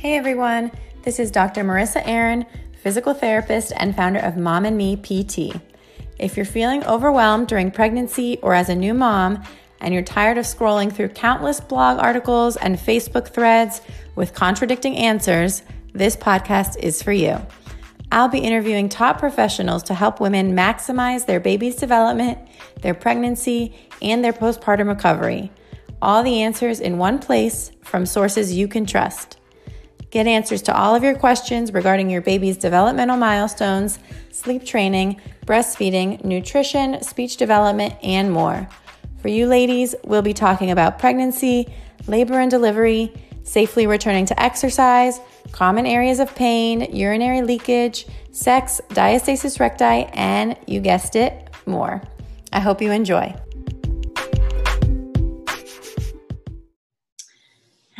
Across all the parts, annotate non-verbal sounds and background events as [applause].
Hey everyone, this is Dr. Marissa Aaron, physical therapist and founder of Mom and Me PT. If you're feeling overwhelmed during pregnancy or as a new mom, and you're tired of scrolling through countless blog articles and Facebook threads with contradicting answers, this podcast is for you. I'll be interviewing top professionals to help women maximize their baby's development, their pregnancy, and their postpartum recovery. All the answers in one place from sources you can trust. Get answers to all of your questions regarding your baby's developmental milestones, sleep training, breastfeeding, nutrition, speech development, and more. For you ladies, we'll be talking about pregnancy, labor and delivery, safely returning to exercise, common areas of pain, urinary leakage, sex, diastasis recti, and you guessed it, more. I hope you enjoy.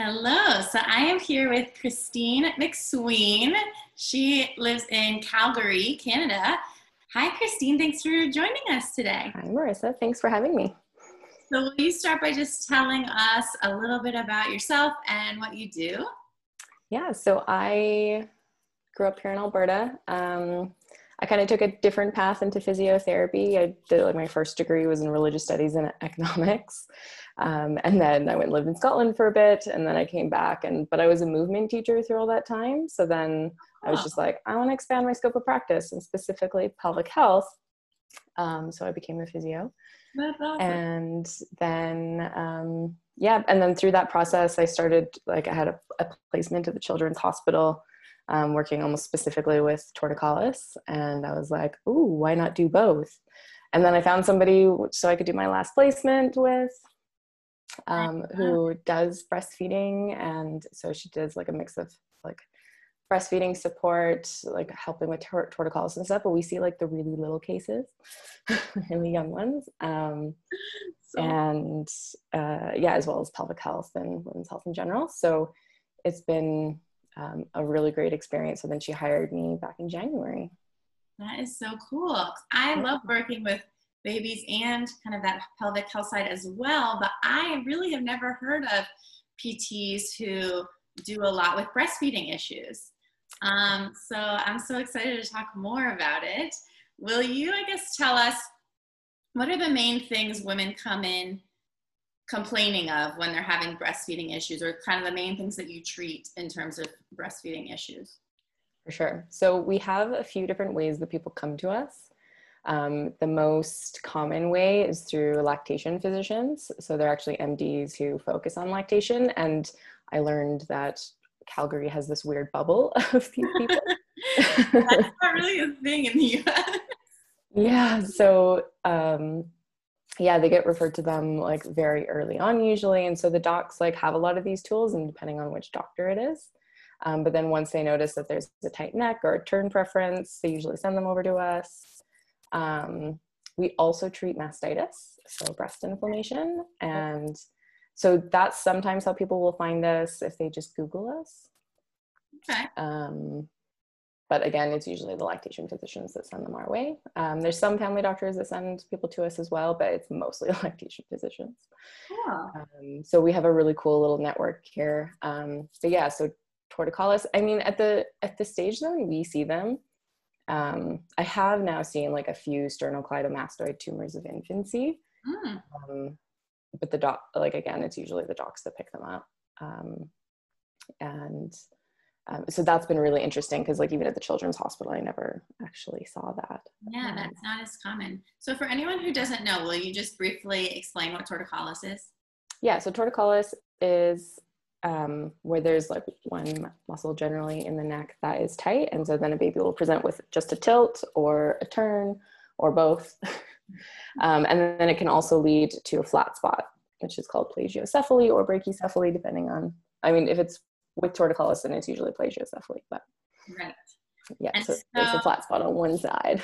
Hello. So I am here with Christine McSween. She lives in Calgary, Canada. Hi, Christine. Thanks for joining us today. Hi, Marissa. Thanks for having me. So, will you start by just telling us a little bit about yourself and what you do? Yeah. So, I grew up here in Alberta. Um, I kind of took a different path into physiotherapy. I did like my first degree was in religious studies and economics. Um, and then I went and lived in Scotland for a bit, and then I came back. And but I was a movement teacher through all that time. So then I was just like, I want to expand my scope of practice, and specifically pelvic health. Um, so I became a physio. Awesome. And then um, yeah, and then through that process, I started like I had a, a placement at the Children's Hospital. Um, working almost specifically with torticollis, and I was like, "Ooh, why not do both?" And then I found somebody so I could do my last placement with, um, who does breastfeeding, and so she does like a mix of like breastfeeding support, like helping with tor- torticollis and stuff. But we see like the really little cases [laughs] and the young ones, um, [laughs] so. and uh, yeah, as well as pelvic health and women's health in general. So it's been um, a really great experience. So then she hired me back in January. That is so cool. I love working with babies and kind of that pelvic health side as well. But I really have never heard of PTs who do a lot with breastfeeding issues. Um, so I'm so excited to talk more about it. Will you, I guess, tell us what are the main things women come in complaining of when they're having breastfeeding issues, or kind of the main things that you treat in terms of breastfeeding issues? For sure. So we have a few different ways that people come to us. Um, the most common way is through lactation physicians. So they're actually MDs who focus on lactation. And I learned that Calgary has this weird bubble [laughs] of these people. [laughs] That's not really a thing in the US. yeah. So, um, yeah, they get referred to them like very early on usually. And so the docs like have a lot of these tools and depending on which doctor it is. Um, but then once they notice that there's a tight neck or a turn preference, they usually send them over to us. Um, we also treat mastitis, so breast inflammation. And so that's sometimes how people will find us if they just Google us. Okay. Um, but again, it's usually the lactation physicians that send them our way. Um, there's some family doctors that send people to us as well, but it's mostly [laughs] lactation physicians. Yeah. Um, so we have a really cool little network here. Um, but yeah, so torticollis. I mean, at the at the stage that we see them, um, I have now seen like a few sternocleidomastoid tumors of infancy. Mm. Um, but the doc, like again, it's usually the docs that pick them up. Um, and um, so that's been really interesting because like even at the children's hospital, I never actually saw that. Yeah, that's not as common. So for anyone who doesn't know, will you just briefly explain what torticollis is? Yeah, so torticollis is um, where there's like one muscle generally in the neck that is tight. And so then a baby will present with just a tilt or a turn or both. [laughs] um, and then it can also lead to a flat spot, which is called plagiocephaly or brachycephaly, depending on, I mean, if it's with torticollis, then it's usually plagiocephaly, but. Right. Yeah, so, so there's a flat spot on one side.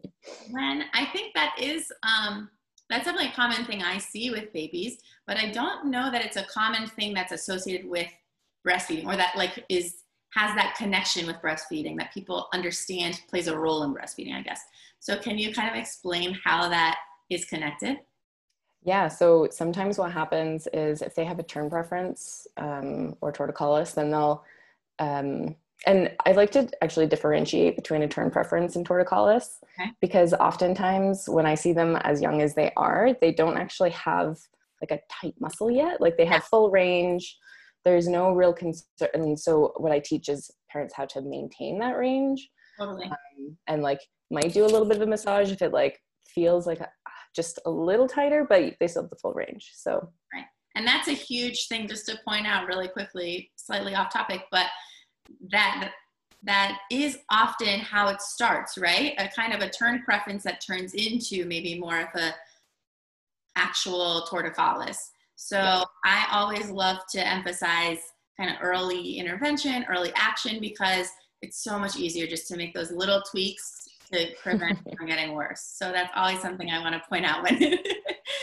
[laughs] when I think that is um, that's definitely a common thing I see with babies, but I don't know that it's a common thing that's associated with breastfeeding or that like is has that connection with breastfeeding that people understand plays a role in breastfeeding, I guess. So can you kind of explain how that is connected? Yeah, so sometimes what happens is if they have a turn preference um, or torticollis, then they'll um, and I like to actually differentiate between a turn preference and torticollis okay. because oftentimes when I see them as young as they are, they don't actually have like a tight muscle yet. Like they have full range. There's no real concern. And so what I teach is parents how to maintain that range. Totally. Um, and like might do a little bit of a massage if it like feels like a, just a little tighter, but they still have the full range. So right. And that's a huge thing just to point out really quickly, slightly off topic, but that that is often how it starts, right? A kind of a turn preference that turns into maybe more of a actual torticollis. So yeah. I always love to emphasize kind of early intervention, early action, because it's so much easier just to make those little tweaks to prevent [laughs] from getting worse. So that's always something I want to point out when. [laughs]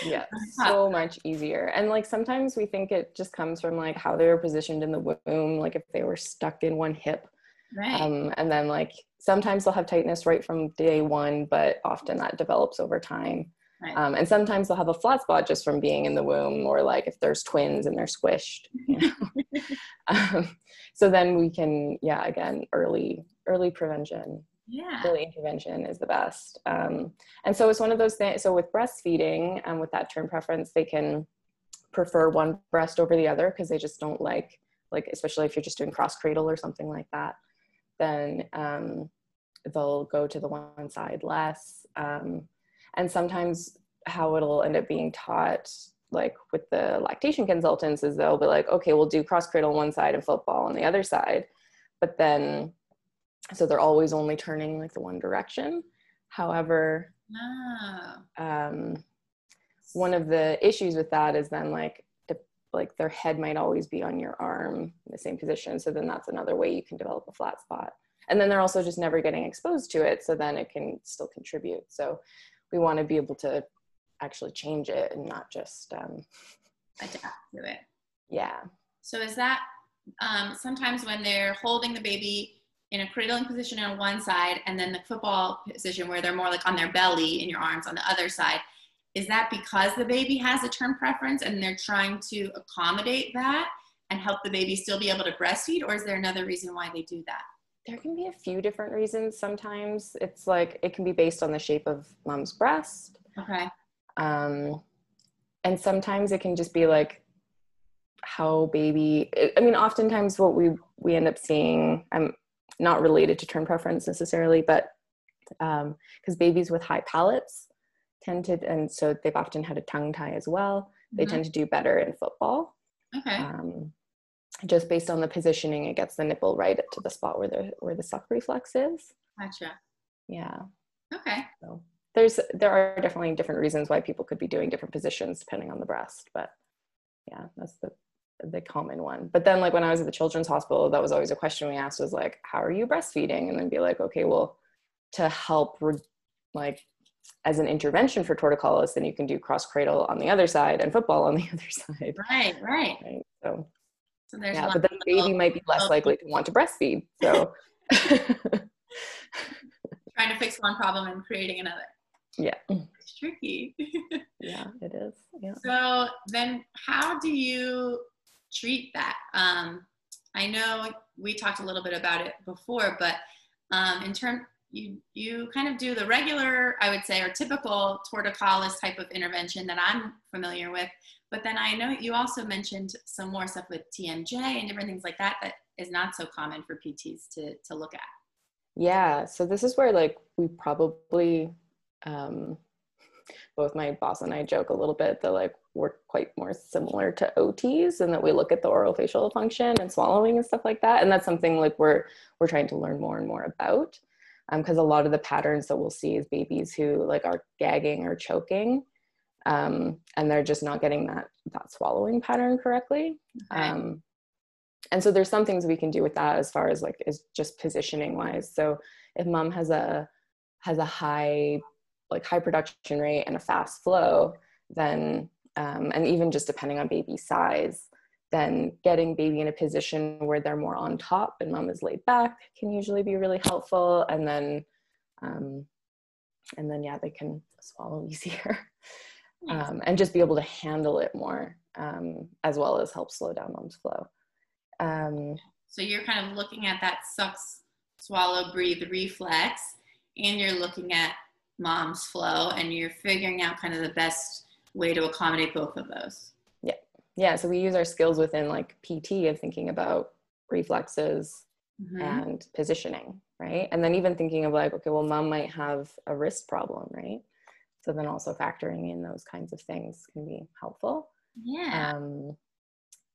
yeah, [laughs] so much easier. And like sometimes we think it just comes from like how they were positioned in the womb, like if they were stuck in one hip. Right. Um, and then like sometimes they'll have tightness right from day one, but often that develops over time. Right. Um, and sometimes they'll have a flat spot just from being in the womb, or like if there's twins and they're squished. You know? [laughs] [laughs] um, so then we can, yeah, again, early early prevention yeah. Early intervention is the best. Um, and so it's one of those things so with breastfeeding and um, with that turn preference they can prefer one breast over the other because they just don't like like especially if you're just doing cross cradle or something like that then um, they'll go to the one side less. Um, and sometimes how it'll end up being taught like with the lactation consultants is they'll be like okay we'll do cross cradle on one side and football on the other side. But then so they're always only turning like the one direction. However oh. um, one of the issues with that is then like the, like their head might always be on your arm in the same position. So then that's another way you can develop a flat spot. And then they're also just never getting exposed to it. So then it can still contribute. So we want to be able to actually change it and not just um, adapt to it. Yeah. So is that um, sometimes when they're holding the baby in a cradling position on one side and then the football position where they're more like on their belly in your arms on the other side. Is that because the baby has a turn preference and they're trying to accommodate that and help the baby still be able to breastfeed or is there another reason why they do that? There can be a few different reasons sometimes. It's like it can be based on the shape of mom's breast. Okay. Um, and sometimes it can just be like how baby i mean oftentimes what we we end up seeing i'm not related to turn preference necessarily, but because um, babies with high palates tend to, and so they've often had a tongue tie as well, they mm-hmm. tend to do better in football. Okay. Um, just based on the positioning, it gets the nipple right to the spot where the where the suck reflex is. Gotcha. Yeah. Okay. So there's there are definitely different reasons why people could be doing different positions depending on the breast, but yeah, that's the the common one. But then like when I was at the children's hospital, that was always a question we asked was like, how are you breastfeeding? And then be like, okay, well, to help re- like as an intervention for torticollis, then you can do cross cradle on the other side and football on the [laughs] other side. Right, right. right? So, so yeah, but then the baby might be less likely to want to breastfeed. So [laughs] [laughs] trying to fix one problem and creating another. Yeah. It's tricky. yeah, it is. Yeah. So then how do you treat that. Um, I know we talked a little bit about it before, but um, in terms, you, you kind of do the regular, I would say, or typical torticollis type of intervention that I'm familiar with. But then I know you also mentioned some more stuff with TMJ and different things like that that is not so common for PTs to, to look at. Yeah, so this is where like we probably um, both my boss and I joke a little bit that like we're quite more similar to OTs and that we look at the orofacial function and swallowing and stuff like that. And that's something like we're we're trying to learn more and more about. because um, a lot of the patterns that we'll see is babies who like are gagging or choking. Um, and they're just not getting that that swallowing pattern correctly. Okay. Um, and so there's some things we can do with that as far as like is just positioning wise. So if mom has a has a high like high production rate and a fast flow, then um, and even just depending on baby size, then getting baby in a position where they're more on top and mom is laid back can usually be really helpful. And then, um, and then yeah, they can swallow easier [laughs] um, and just be able to handle it more um, as well as help slow down mom's flow. Um, So you're kind of looking at that sucks, swallow, breathe reflex, and you're looking at mom's flow, and you're figuring out kind of the best way to accommodate both of those. Yeah. Yeah. So we use our skills within like PT of thinking about reflexes mm-hmm. and positioning, right? And then even thinking of like, okay, well, mom might have a wrist problem, right? So then also factoring in those kinds of things can be helpful. Yeah. Um,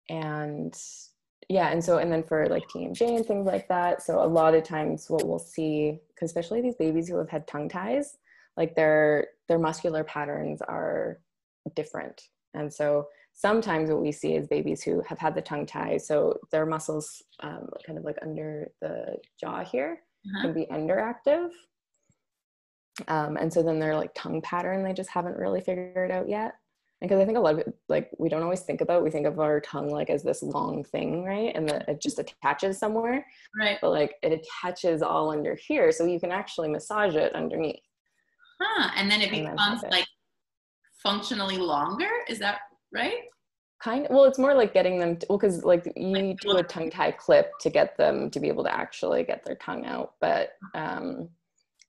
and yeah, and so and then for like TMJ and things like that. So a lot of times what we'll see, especially these babies who have had tongue ties, like their their muscular patterns are different. And so sometimes what we see is babies who have had the tongue tie, so their muscles um, kind of like under the jaw here uh-huh. can be underactive. Um, and so then their like tongue pattern, they just haven't really figured out yet. Because I think a lot of it, like we don't always think about, we think of our tongue like as this long thing, right? And that it just attaches somewhere. Right. But like it attaches all under here. So you can actually massage it underneath. Huh. And then it and becomes then like functionally longer. Is that right? Kind of, well, it's more like getting them, to, well, because like you like, do a tongue tie clip to get them to be able to actually get their tongue out. But, um,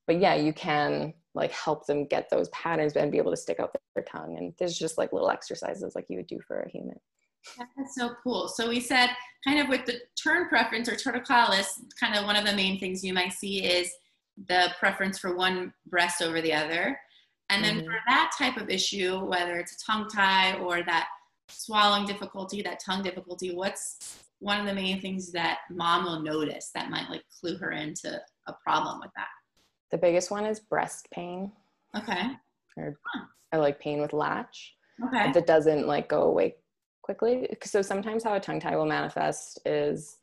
but yeah, you can like help them get those patterns and be able to stick out their tongue. And there's just like little exercises like you would do for a human. That's so cool. So we said kind of with the turn preference or torticollis, kind of one of the main things you might see is the preference for one breast over the other. And then mm-hmm. for that type of issue, whether it's a tongue tie or that swallowing difficulty, that tongue difficulty, what's one of the main things that mom will notice that might like clue her into a problem with that? The biggest one is breast pain. Okay. Or, huh. or like pain with latch. Okay. If it doesn't like go away quickly. So sometimes how a tongue tie will manifest is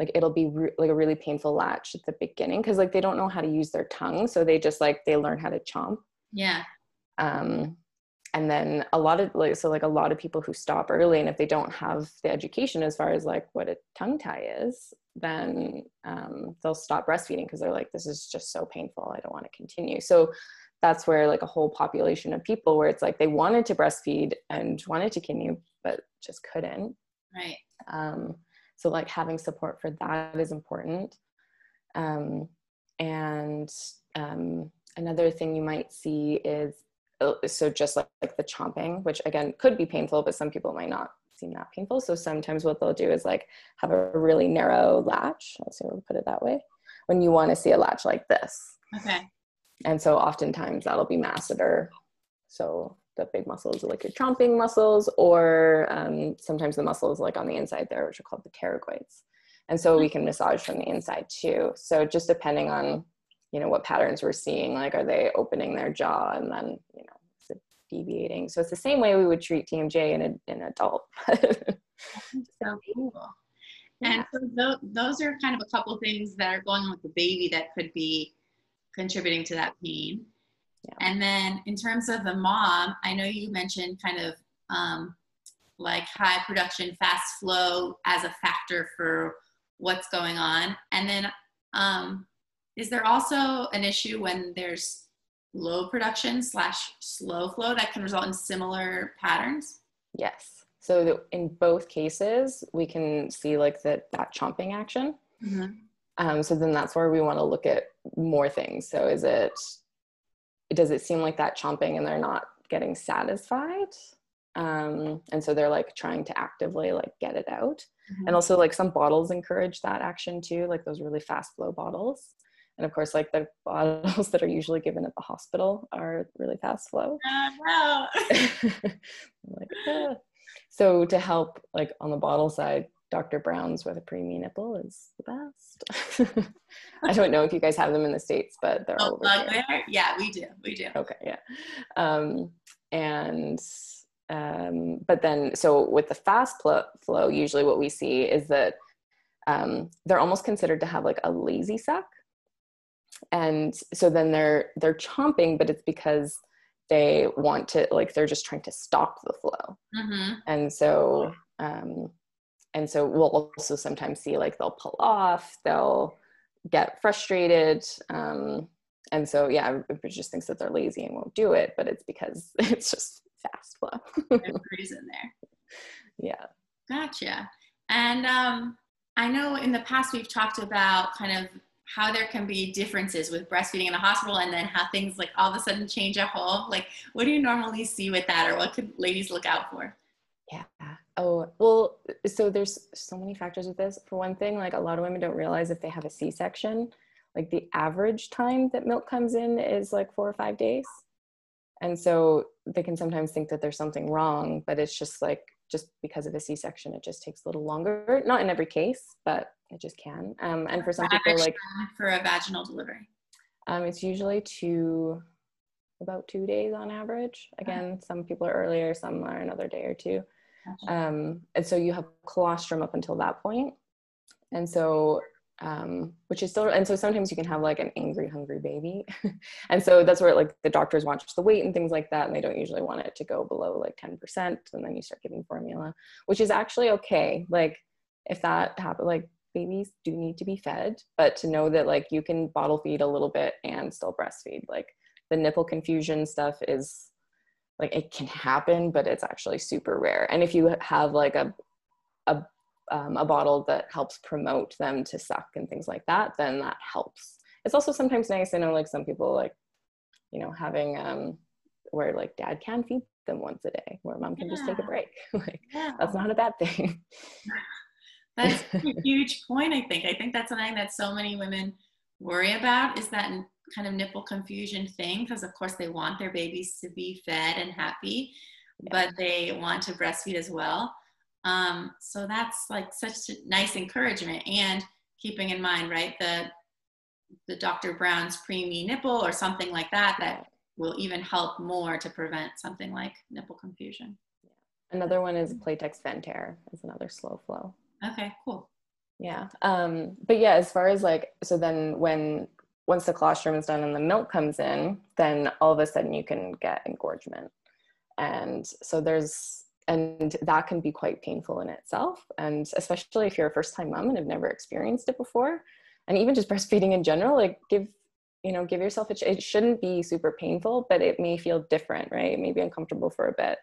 like it'll be re- like a really painful latch at the beginning because like they don't know how to use their tongue. So they just like they learn how to chomp. Yeah. Um, and then a lot of like so like a lot of people who stop early and if they don't have the education as far as like what a tongue tie is then um, they'll stop breastfeeding because they're like this is just so painful i don't want to continue so that's where like a whole population of people where it's like they wanted to breastfeed and wanted to continue but just couldn't right um, so like having support for that is important. Um, and um, another thing you might see is uh, so just like, like the chomping which again could be painful but some people might not seem that painful. So sometimes what they'll do is like have a really narrow latch let's see we'll put it that way when you want to see a latch like this. Okay. And so oftentimes that'll be masseter. So the big muscles like your chomping muscles or um, sometimes the muscles like on the inside there which are called the pterygoids. And so we can massage from the inside too. So just depending on you know what patterns we're seeing like are they opening their jaw and then you know is it deviating? So it's the same way we would treat tmj in, a, in an adult. [laughs] So cool. And so th- those are kind of a couple things that are going on with the baby that could be contributing to that pain yeah. and then in terms of the mom i know you mentioned kind of um, like high production fast flow as a factor for what's going on and then um, is there also an issue when there's low production slash slow flow that can result in similar patterns? Yes. So in both cases, we can see like that that chomping action. Mm-hmm. Um, so then that's where we want to look at more things. So is it does it seem like that chomping and they're not getting satisfied? Um, and so they're like trying to actively like get it out. Mm-hmm. And also like some bottles encourage that action too, like those really fast flow bottles and of course like the [laughs] bottles that are usually given at the hospital are really fast flow uh, no. [laughs] like, ah. so to help like on the bottle side dr brown's with a preemie nipple is the best. [laughs] I don't know if you guys have them in the states but they're oh, all over there yeah we do we do. Okay yeah. Um, and um, but then so with the fast pl- flow usually what we see is that um, they're almost considered to have like a lazy suck and so then they're they're chomping but it's because they want to like they're just trying to stop the flow. Mm-hmm. and so um and so we'll also sometimes see like they'll pull off they'll get frustrated um and so yeah everybody just thinks that they're lazy and won't do it but it's because [laughs] it's just fast flow there's [laughs] reason there yeah gotcha and um I know in the past we've talked about kind of how there can be differences with breastfeeding in the hospital and then how things like all of a sudden change at home. Like, what do you normally see with that, or what could ladies look out for? Yeah. Oh, well, so there's so many factors with this. For one thing, like a lot of women don't realize if they have a C section, like the average time that milk comes in is like four or five days. And so they can sometimes think that there's something wrong, but it's just like just because of a C-section, it just takes a little longer. Not in every case, but it just can. Um, and for some people, like for a vaginal delivery, um, it's usually two, about two days on average. Again, some people are earlier, some are another day or two. Um, and so you have colostrum up until that point. And so um, which is still and so sometimes you can have like an angry hungry baby. [laughs] And so that's where like the doctors watch the weight and things like that and they don't usually want it to go below like 10% and then you start giving formula which is actually okay. Like if that happen like babies do need to be fed but to know that like you can bottle feed a little bit and still breastfeed like the nipple confusion stuff is like it can happen but it's actually super rare and if you have like a a um, a bottle that helps promote them to suck and things like that, then that helps. It's also sometimes nice. I know like some people like, you know, having um, where like dad can feed them once a day, where mom can yeah. just take a break. [laughs] like yeah. that's not a bad thing. [laughs] that's [laughs] a huge point. I think. I think that's something that so many women worry about is that kind of nipple confusion thing because of course they want their babies to be fed and happy, but they want to breastfeed as well. Um, so that's like such a nice encouragement and keeping in mind, right, the the Dr. Brown's preemie nipple or something like that that will even help more to prevent something like nipple confusion. Another one is Playtex VentAire. It's another slow flow. Okay, cool. Yeah. Um, but yeah, as far as like, so then when, once the colostrum is done and the milk comes in, then all of a sudden you can get engorgement. And so there's and that can be quite painful in itself. And especially if you're a first time mom and have never experienced it before and even just [laughs] breastfeeding in general like give you know give yourself a it shouldn't be super painful but it may feel different right? It may be uncomfortable for a bit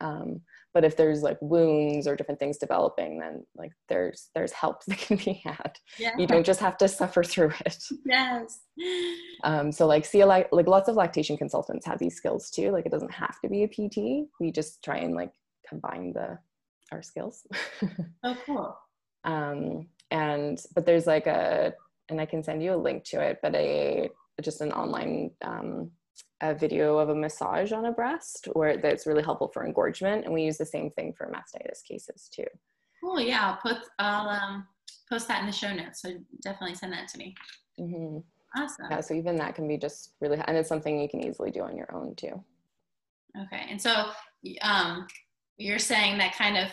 um, but if there's like wounds or different things developing then like there's there's help [laughs] that can be had. Yeah. you don't just have to suffer through it. Yes. Um, so like see like like lots of lactation consultants have these skills too. Like it doesn't have to be a pt we just try and like combine the our skills. [laughs] Oh cool. Um and but there's like a and i can send you a link to it but a just an online um, a video of a massage on a breast where that's really helpful for engorgement and we use the same thing for mastitis cases too. Cool yeah i'll put i'll um, post that in the show notes so definitely send that to me. Mm-hmm. awesome. Yeah so even that can be just really and it's something you can easily do on your own too. Okay and so um, you're saying that kind of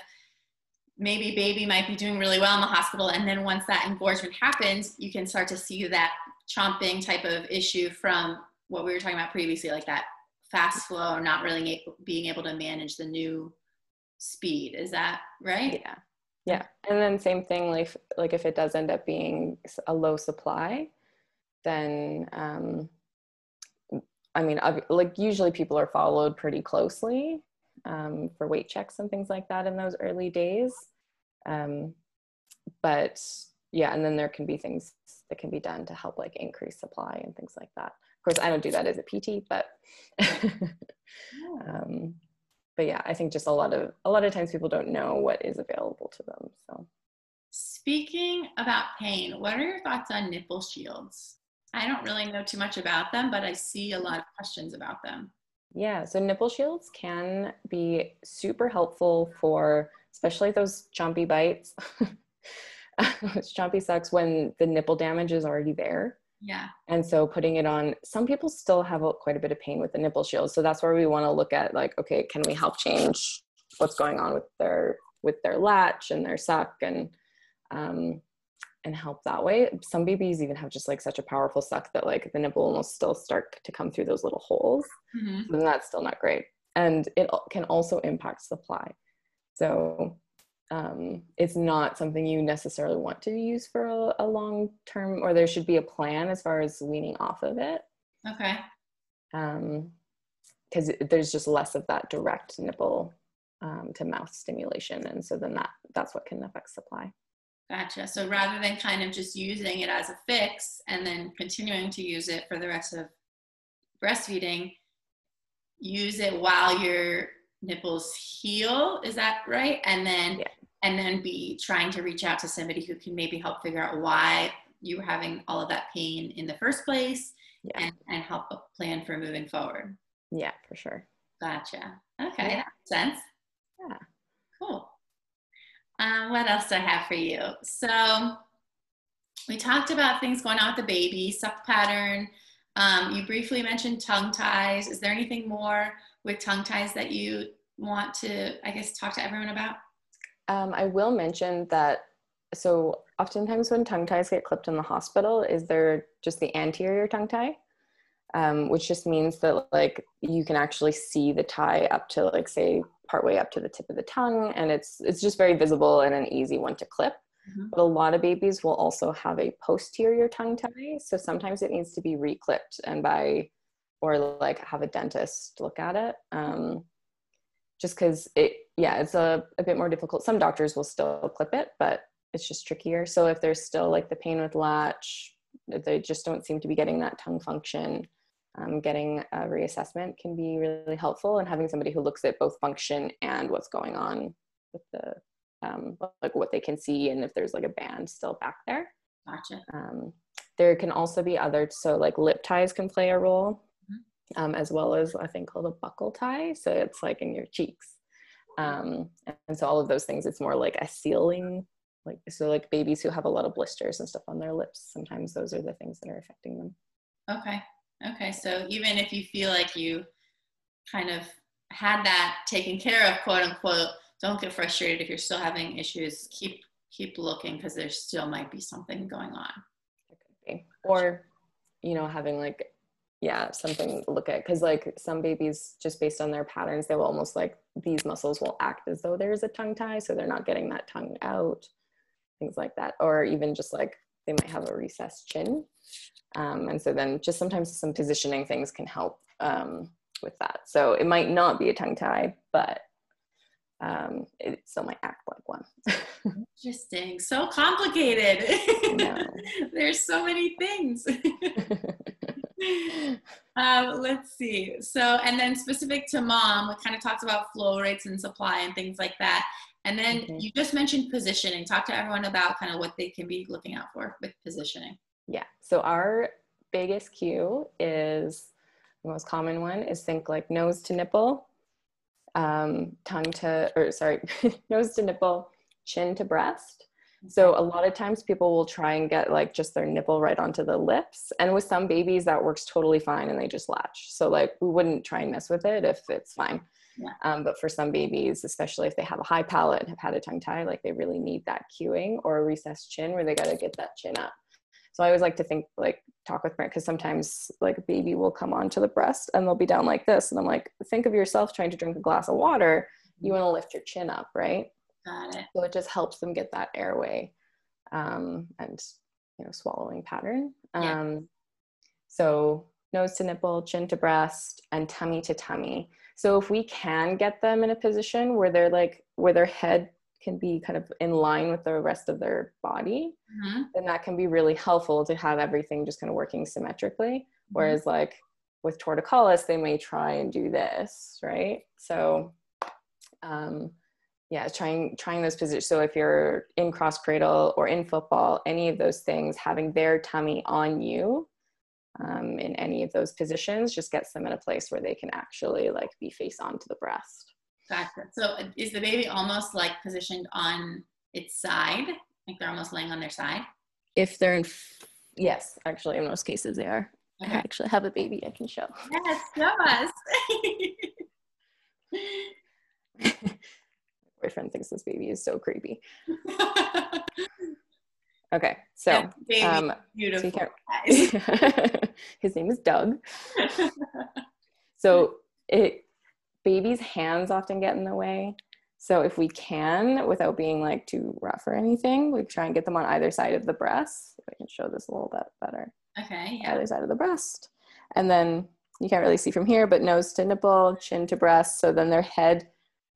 maybe baby might be doing really well in the hospital and then once that engorgement happens you can start to see that chomping type of issue from what we were talking about previously, like that fast flow not really being able to manage the new speed. Is that right? Yeah. Yeah. And then same thing, like, like if it does end up being a low supply, then, um, I mean, like usually people are followed pretty closely um, for weight checks and things like that in those early days. Um, but yeah, and then there can be things that can be done to help like increase supply and things like that course, I don't do that as a PT, but [laughs] um, but yeah, I think just a lot of a lot of times people don't know what is available to them. So, speaking about pain, what are your thoughts on nipple shields? I don't really know too much about them, but I see a lot of questions about them. Yeah, so nipple shields can be super helpful for especially those chompy bites. [laughs] chompy sucks when the nipple damage is already there. Yeah. And so putting it on, some people still have a, quite a bit of pain with the nipple shield. So that's where we want to look at like, okay, can we help change what's going on with their with their latch and their suck and um, and help that way. Some babies even have just like such a powerful suck that like the nipple will still start to come through those little holes. Mm-hmm. And that's still not great. And it can also impact supply. So um, it's not something you necessarily want to use for a, a, long term, or there should be a plan as far as weaning off of it. Okay. Because um, there's just less of that direct nipple um, to mouth stimulation, and so then that that's what can affect supply. Gotcha. So rather than kind of just using it as a fix and then continuing to use it for the rest of breastfeeding, use it while your nipples heal. Is that right? And then yeah. And then be trying to reach out to somebody who can maybe help figure out why you were having all of that pain in the first place yeah. and, and help plan for moving forward. Yeah, for sure. Gotcha. Okay, yeah. that makes sense. Yeah. Cool. Um, what else do I have for you? So we talked about things going on with the baby, suck pattern. Um, you briefly mentioned tongue ties. Is there anything more with tongue ties that you want to, I guess, talk to everyone about? Um, I will mention that. So oftentimes when tongue ties get clipped in the hospital, is there just the anterior tongue tie? Um, which just means that like you can actually see the tie up to like say partway up to the tip of the tongue and it's it's just very visible and an easy one to clip mm-hmm. but a lot of babies will also have a posterior tongue tie so sometimes it needs to be reclipped and by or like have a dentist look at it um, just because it yeah it's a, a bit more difficult. Some doctors will still clip it but it's just trickier. So if there's still like the pain with latch they just don't seem to be getting that tongue function um, getting a reassessment can be really helpful. And having somebody who looks at both function and what's going on with the um, like what they can see and if there's like a band still back there. Gotcha. Um, there can also be other so like lip ties can play a role. Um, as well as a thing called a buccal tie. So it's like in your cheeks. Um, and so all of those things it's more like a sealing like so like babies who have a lot of blisters and stuff on their lips sometimes those are the things that are affecting them. Okay. Okay, so even if you feel like you kind of had that taken care of, quote unquote, don't get frustrated if you're still having issues. Keep keep looking because there still might be something going on. Or, you know, having like, yeah, something to look at because like some babies, just based on their patterns, they will almost like these muscles will act as though there's a tongue tie, so they're not getting that tongue out, things like that. Or even just like they might have a recessed chin. Um, and so then just sometimes some positioning things can help um, with that. So it might not be a tongue tie, but um, it still might act like one. [laughs] Interesting. So complicated. [laughs] There's so many things. [laughs] um, let's see. So, and then specific to mom, we kind of talked about flow rates and supply and things like that. And then mm-hmm. you just mentioned positioning. Talk to everyone about kind of what they can be looking out for with positioning. Yeah. So our biggest cue is the most common one is think like nose to nipple, um, tongue to, or sorry, [laughs] nose to nipple, chin to breast. So a lot of times people will try and get like just their nipple right onto the lips. And with some babies that works totally fine and they just latch. So like we wouldn't try and mess with it if it's fine. Yeah. Um, but for some babies, especially if they have a high palate and have had a tongue tie, like they really need that cueing or a recessed chin where they got to get that chin up. So I always like to think like talk with parents because sometimes like a baby will come onto the breast and they'll be down like this, and I'm like, think of yourself trying to drink a glass of water. You want to lift your chin up, right? Got it. So it just helps them get that airway um, and you know swallowing pattern. Yeah. Um, so nose to nipple, chin to breast, and tummy to tummy. So if we can get them in a position where they're like where their head can be kind of in line with the rest of their body, mm-hmm. then that can be really helpful to have everything just kind of working symmetrically. Mm-hmm. Whereas like with torticollis, they may try and do this, right? So um, yeah, trying trying those positions. So if you're in cross cradle or in football, any of those things, having their tummy on you um, in any of those positions just gets them in a place where they can actually like be face on to the breast. Gotcha. So is the baby almost like positioned on its side? Like they're almost laying on their side? If they're in, f- yes, actually, in most cases they are. Okay. I actually have a baby I can show. Yes, show us. [laughs] Boyfriend thinks this baby is so creepy. [laughs] okay, so um, beautiful. So [laughs] his name is Doug. [laughs] so it babies' hands often get in the way. So if we can, without being like too rough or anything, we try and get them on either side of the breast. If I can show this a little bit better. Okay. Yeah. Either side of the breast. And then you can't really see from here, but nose to nipple, chin to breast. So then their head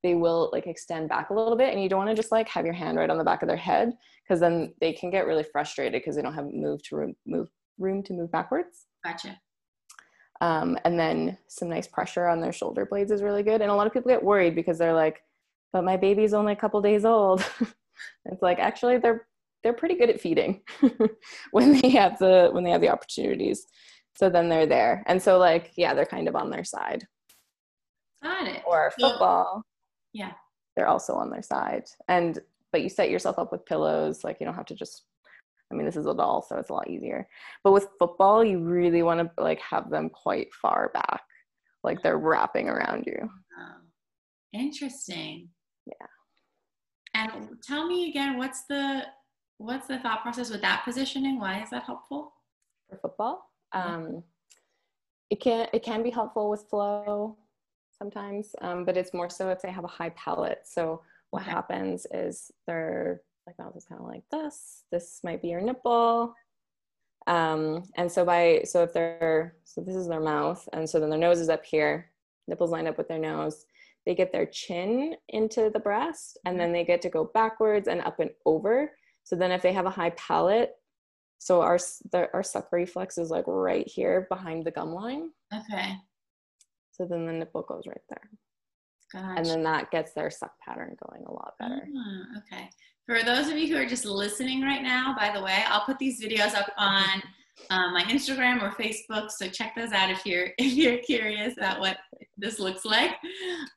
they will like extend back a little bit and you don't want to just like have your hand right on the back of their head because then they can get really frustrated because they don't have move to room, move room to move backwards. Gotcha. Um, and then some nice pressure on their shoulder blades is really good. And a lot of people get worried because they're like, but my baby's only a couple days old. [laughs] it's like actually they're they're pretty good at feeding [laughs] when they have the when they have the opportunities. So then they're there. And so like yeah, they're kind of on their side. Got it. Or football. Yeah. They're also on their side. And but you set yourself up with pillows, like you don't have to just I mean, this is a doll, so it's a lot easier. But with football, you really want to like have them quite far back, like they're wrapping around you. Oh, interesting. Yeah. And tell me again, what's the what's the thought process with that positioning? Why is that helpful for football? Um, it can it can be helpful with flow sometimes, um, but it's more so if they have a high palate. So what okay. happens is they're like mouth is kind of like this. This might be your nipple. Um, and so by so if they're so this is their mouth, and so then their nose is up here, nipples lined up with their nose. They get their chin into the breast, and then they get to go backwards and up and over. So then if they have a high palate, so our the, our suck reflex is like right here behind the gum line. Okay. So then the nipple goes right there. Gotcha. And then that gets their suck pattern going a lot better. Ah, okay. For those of you who are just listening right now, by the way, I'll put these videos up on um, my Instagram or Facebook, so check those out if you're [laughs] if you're curious about what this looks like.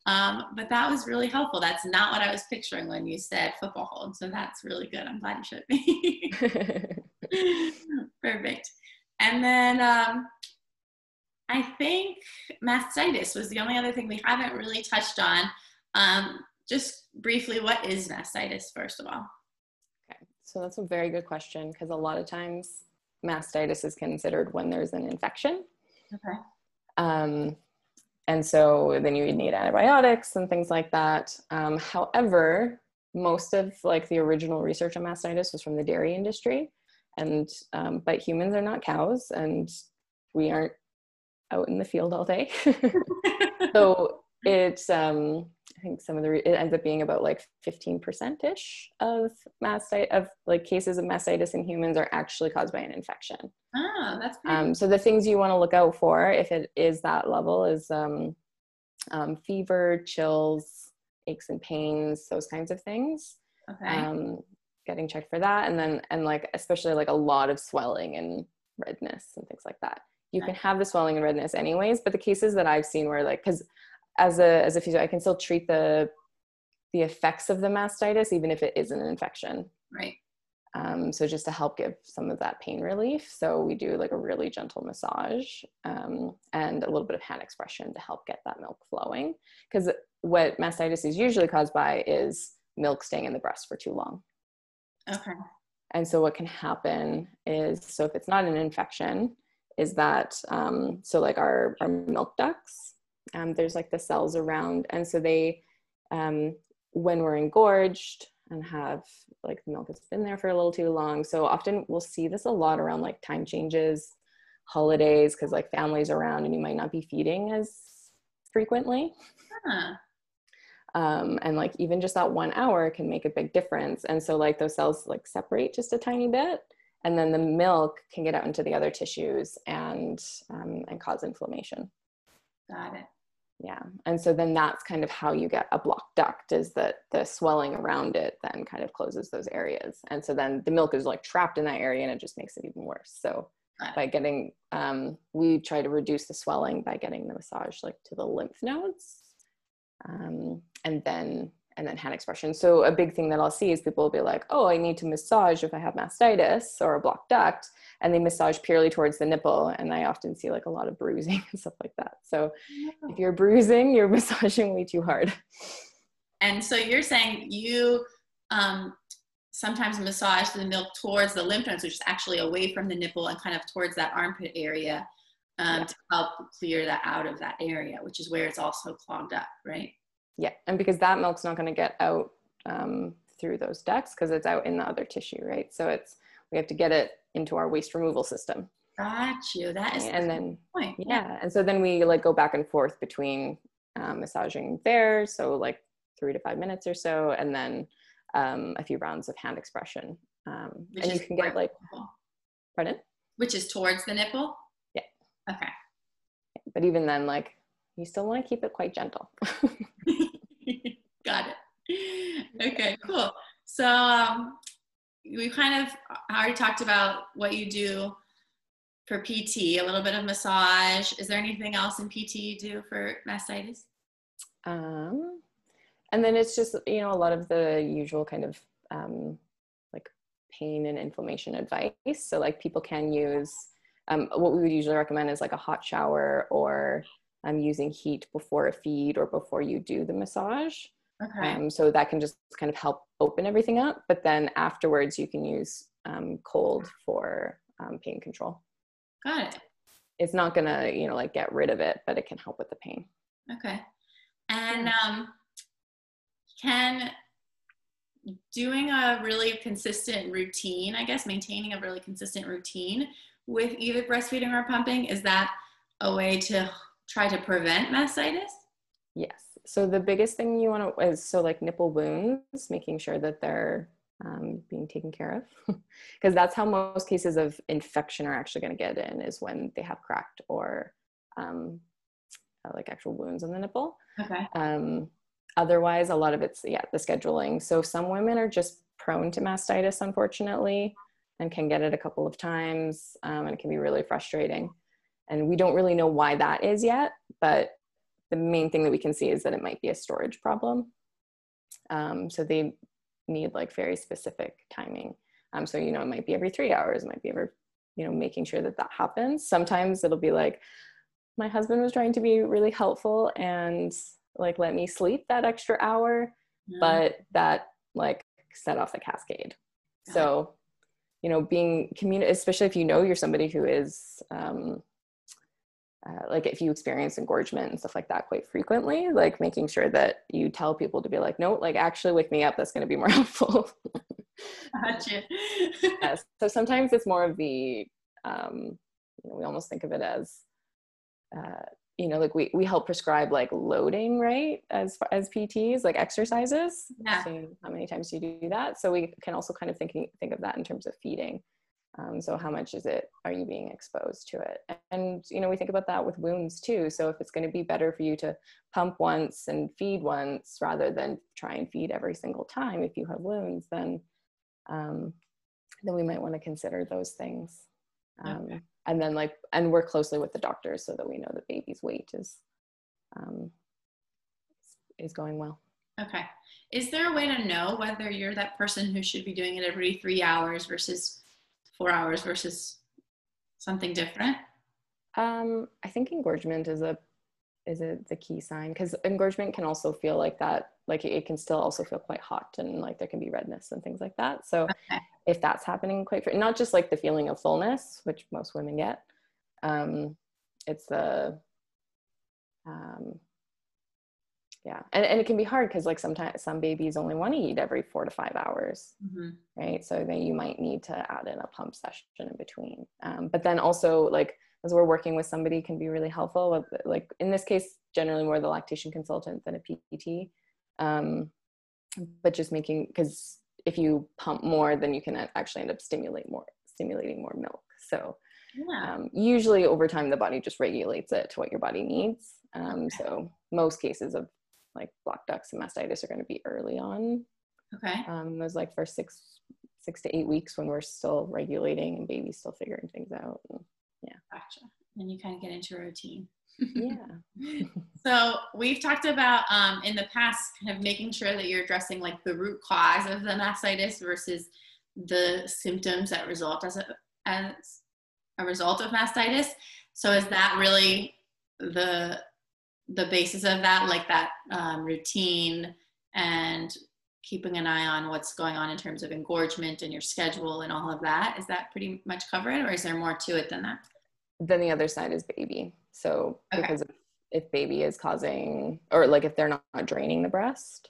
Um, but that was really helpful. That's not what I was picturing when you said football hold, so that's really good. I'm glad you showed me. [laughs] [laughs] Perfect. And then um, I think mastitis was the only other thing we haven't really touched on. Um, just briefly, what is mastitis, first of all? Okay, so that's a very good question because a lot of times mastitis is considered when there's an infection. Okay. Um, and so then you would need antibiotics and things like that. Um, however, most of like the original research on mastitis was from the dairy industry, and um, but humans are not cows, and we aren't out in the field all day. [laughs] [laughs] so it's um, I think some of the, it ends up being about like 15% ish of mastitis, of like cases of mastitis in humans are actually caused by an infection. Oh, that's um, So the things you want to look out for if it is that level is um, um, fever, chills, aches and pains, those kinds of things. Okay. Um, getting checked for that. And then, and like, especially like a lot of swelling and redness and things like that. You can have the swelling and redness anyways, but the cases that I've seen where like, cause as a as a physio, I can still treat the the effects of the mastitis even if it isn't an infection. Right. Um, so just to help give some of that pain relief. So we do like a really gentle massage um, and a little bit of hand expression to help get that milk flowing. Because what mastitis is usually caused by is milk staying in the breast for too long. Okay. And so what can happen is, so if it's not an infection, is that, um, so like our, our milk ducts, um, there's like the cells around and so they um, when we're engorged and have like the milk has been there for a little too long so often we'll see this a lot around like time changes holidays because like families around and you might not be feeding as frequently huh. um, and like even just that one hour can make a big difference and so like those cells like separate just a tiny bit and then the milk can get out into the other tissues and um, and cause inflammation. Got it. Yeah and so then that's kind of how you get a blocked duct is that the swelling around it then kind of closes those areas. And so then the milk is like trapped in that area and it just makes it even worse. So by getting um, we try to reduce the swelling by getting the massage like to the lymph nodes. Um, and then and then hand expression. So a big thing that i'll see is people will be like oh i need to massage if i have mastitis or a blocked duct and they massage purely towards the nipple and i often see like a lot of bruising [laughs] and stuff like that. So if you're bruising you're [laughs] massaging way too hard. And so you're saying you um, sometimes massage the milk towards the lymph nodes which is actually away from the nipple and kind of towards that armpit area um, yeah. to help clear that out of that area which is where it's also clogged up right yeah and because that milk's not going to get out um, through those ducts because it's out in the other tissue right so it's we have to get it into our waste removal system. Got you. That is and then point. Yeah. And so then we like go back and forth between um, massaging there. So like three to five minutes or so, and then um, a few rounds of hand expression. Um, and you can get like, pardon? Which is towards the nipple? Yeah. Okay. But even then, like, you still want to keep it quite gentle. [laughs] Got it. Okay, cool. So um, we kind of already talked about what you do for PT, a little bit of massage. Is there anything else in PT you do for mastitis? Um, and then it's just, you know, a lot of the usual kind of um, like pain and inflammation advice. So, like, people can use um, what we would usually recommend is like a hot shower or um, using heat before a feed or before you do the massage. Okay. Um, so that can just kind of help open everything up. But then afterwards, you can use um, cold for um, pain control. Got it. It's not gonna, you know, like get rid of it, but it can help with the pain. Okay. And um, can doing a really consistent routine, I guess, maintaining a really consistent routine with either breastfeeding or pumping, is that a way to try to prevent mastitis? Yes. So the biggest thing you want to is so like nipple wounds, making sure that they're um, being taken care of, [laughs] because that's how most cases of infection are actually going to get in is when they have cracked or um, uh, like actual wounds on the nipple. Okay. Um, otherwise, a lot of it's yeah the scheduling. So some women are just prone to mastitis, unfortunately, and can get it a couple of times, um, and it can be really frustrating. And we don't really know why that is yet, but the main thing that we can see is that it might be a storage problem. Um, so they need like very specific timing. Um, so you know, it might be every three hours, it might be every, you know, making sure that that happens. Sometimes it'll be like, my husband was trying to be really helpful and like let me sleep that extra hour, Yeah. but that like set off the cascade. So, you know, being communi- especially if you know you're somebody who is um, uh, like if you experience engorgement and stuff like that quite frequently, like making sure that you tell people to be like, no, like actually wake me up. That's going to be more [laughs] helpful. Gotcha. [laughs] So sometimes it's more of the, um, you know, we almost think of it as, uh, you know, like we, we help prescribe like loading, right? As far as PTs, like exercises. Yeah. So how many times do you do that? So we can also kind of thinking, think of that in terms of feeding. Um, so how much is it, are you being exposed to it? And, you know, we think about that with wounds too. So if it's going to be better for you to pump once and feed once rather than try and feed every single time if you have wounds, then, um, then we might want to consider those things. Um, Okay. And then like, and work closely with the doctors so that we know the baby's weight is, um, is going well. Okay. Is there a way to know whether you're that person who should be doing it every three hours versus four hours versus something different? Um, I think engorgement is a is a the key sign because engorgement can also feel like that. Like it can still also feel quite hot and like there can be redness and things like that. So Okay. if that's happening quite not just like the feeling of fullness, which most women get, um, it's the um, yeah, and and it can be hard because like sometimes some babies only want to eat every four to five hours Mm-hmm. right? So then you might need to add in a pump session in between. Um, but then also like as we're working with somebody can be really helpful. with- Like in this case, generally more the lactation consultant than a PT. Um, but just making because if you pump more, then you can actually end up stimulate more, stimulating more milk. So Yeah. um, usually over time the body just regulates it to what your body needs. Um, so most cases of like block ducts and mastitis are going to be early on Okay. um, those like first six six to eight weeks when we're still regulating and baby's still figuring things out and, Gotcha. And you kind of get into a routine. yeah [laughs] [laughs] So we've talked about um, in the past kind of making sure that you're addressing like the root cause of the mastitis versus the symptoms that result as a, as a result of mastitis. So is that really the the basis of that, like that um, routine and keeping an eye on what's going on in terms of engorgement and your schedule and all of that? Is that pretty much covered, or is there more to it than that? then the other side is baby so Okay. because if, if baby is causing or like if they're not draining the breast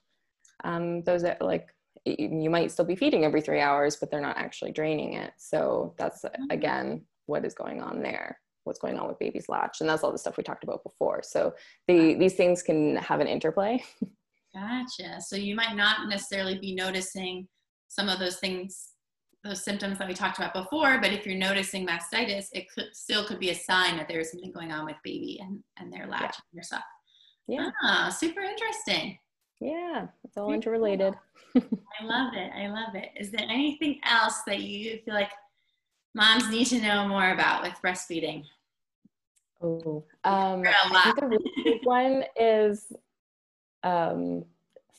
um, those are like you might still be feeding every three hours but they're not actually draining it so that's again what is going on there what's going on with baby's latch and that's all the stuff we talked about before so the these things can have an interplay [laughs] Gotcha. So you might not necessarily be noticing some of those things, those symptoms that we talked about before, but if you're noticing mastitis, it could still could be a sign that there is something going on with baby and, and their latch yeah. and their suck. Yeah. Ah, super interesting. Yeah, it's all interrelated. I love it. I love it. Is there anything else that you feel like moms need to know more about with breastfeeding? Oh, um, I think the really big one is um,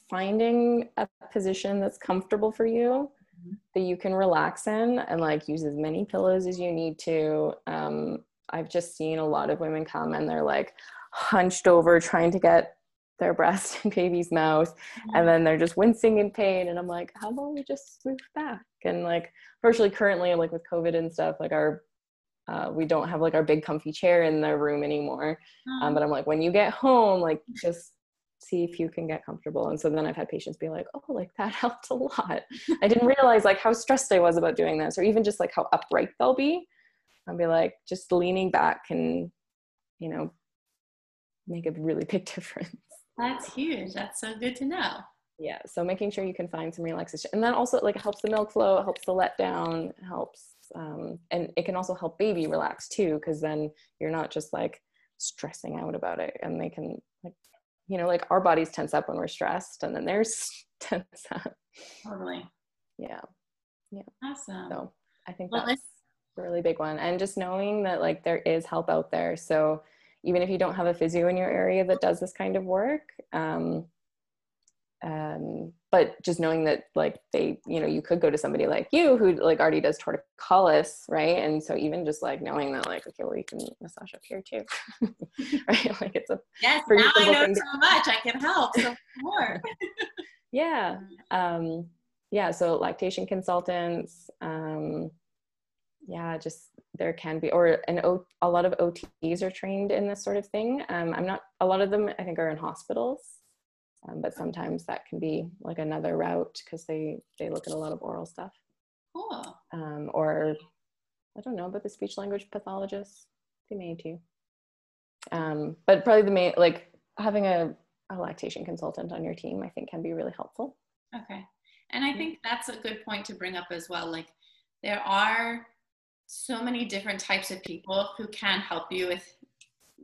finding a position that's comfortable for you mm-hmm. that you can relax in and like use as many pillows as you need to. Um, I've just seen a lot of women come and they're like hunched over trying to get their breast [laughs] in baby's mouth mm-hmm. and then they're just wincing in pain and i'm like how about we just move back and like virtually currently like with covid and stuff like our uh, we don't have like our big comfy chair in the room anymore mm-hmm. um, but i'm like when you get home like just see if you can get comfortable and so then i've had patients be like oh like that [laughs] helped a lot i didn't realize like how stressed i was about doing this or even just like how upright they'll be i'll be like just leaning back can you know make a really big [laughs] difference that's huge. That's so good to know. Yeah. So making sure you can find some relaxation, and then also like helps the milk flow, helps the let down, helps, um, and it can also help baby relax too, because then you're not just like stressing out about it, and they can like, you know, like our bodies tense up when we're stressed, and then there's [laughs] tense up. Totally. Yeah. Yeah. Awesome. So I think well, that's a really big one, and just knowing that like there is help out there. So even if you don't have a physio in your area that does this kind of work um, um, but just knowing that like they you know you could go to somebody like you who like already does torticollis right? And so even just like knowing that like okay well you can massage up here too. [laughs] Right? Like it's a yes now i know so much. I can help so more. [laughs] Yeah. Um yeah so lactation consultants um yeah just there can be, or an o, a lot of OTs are trained in this sort of thing. Um, I'm not, a lot of them I think are in hospitals, um, but sometimes that can be like another route because they, they look at a lot of oral stuff. Cool. Um, or I don't know, but the speech language pathologists, they may too. Um, but probably the main, like having a, a lactation consultant on your team, I think can be really helpful. Okay. And I think that's a good point to bring up as well. Like there are so many different types of people who can help you with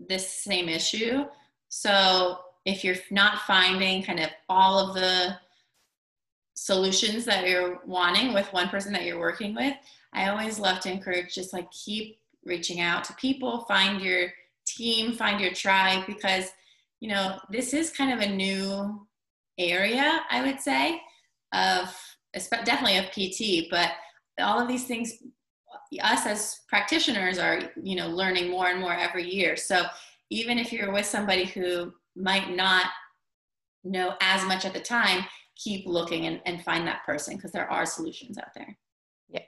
this same issue. So if you're not finding kind of all of the solutions that you're wanting with one person that you're working with, I always love to encourage just like keep reaching out to people, find your team, find your tribe because you know, this is kind of a new area, I would say, of definitely of PT, but all of these things us as practitioners are you know learning more and more every year. So even if you're with somebody who might not know as much at the time keep looking and, and find that person because there are solutions out there yeah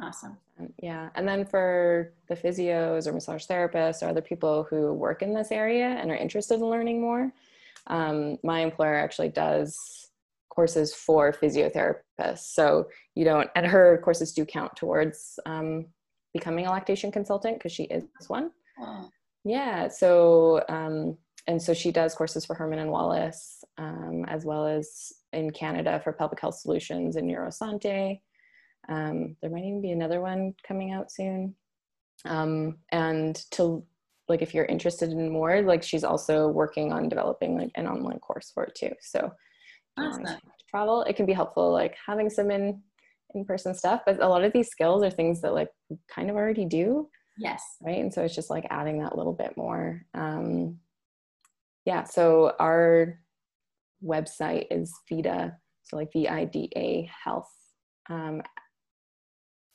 awesome yeah and then for the physios or massage therapists or other people who work in this area and are interested in learning more um, my employer actually does courses for physiotherapists. So you don't, and her courses do count towards um, becoming a lactation consultant because she is one. Wow. Yeah. So, um, and so she does courses for Herman and Wallace, um, as well as in Canada for Pelvic Health Solutions and Neurosante. Um, there might even be another one coming out soon. Um, and to like, if you're interested in more, like she's also working on developing like an online course for it too. So awesome. travel it can be helpful like having some in in-person stuff but a lot of these skills are things that like kind of already do yes right and so it's just like adding that little bit more um yeah so our website is vida so like v-i-d-a health um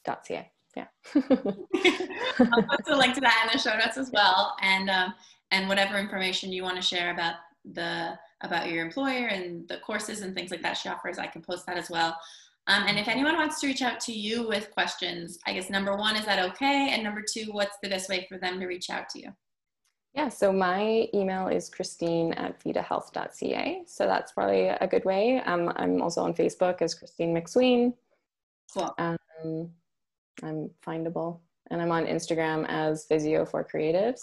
dot ca yeah [laughs] i'll put the link to that in the show notes as well and um and whatever information you want to share about the about your employer and the courses and things like that she offers. I can post that as well. Um, and if anyone wants to reach out to you with questions, I guess number one, is that okay? And number two, what's the best way for them to reach out to you? Yeah, so my email is christine at vidahealth.ca. So that's probably a good way. Um, I'm also on Facebook as Christine McSween. Cool. Um, I'm findable. And I'm on Instagram as Physio for Creatives.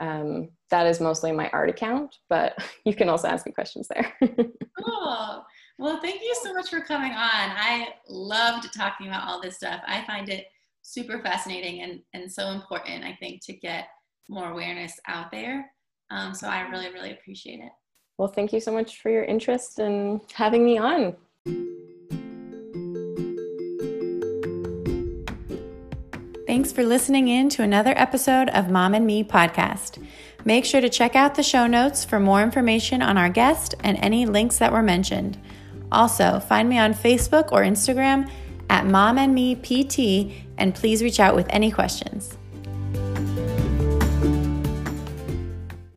Um, that is mostly my art account, but [laughs] you can also ask me questions there. [laughs] cool. Well, thank you so much for coming on. I loved talking about all this stuff. I find it super fascinating and, and so important, I think, to get more awareness out there. Um, so I really, really appreciate it. Well, thank you so much for your interest in having me on. Thanks for listening in to another episode of Mom and Me podcast. Make sure to check out the show notes for more information on our guest and any links that were mentioned. Also, find me on Facebook or Instagram at Mom and Me PT, and please reach out with any questions.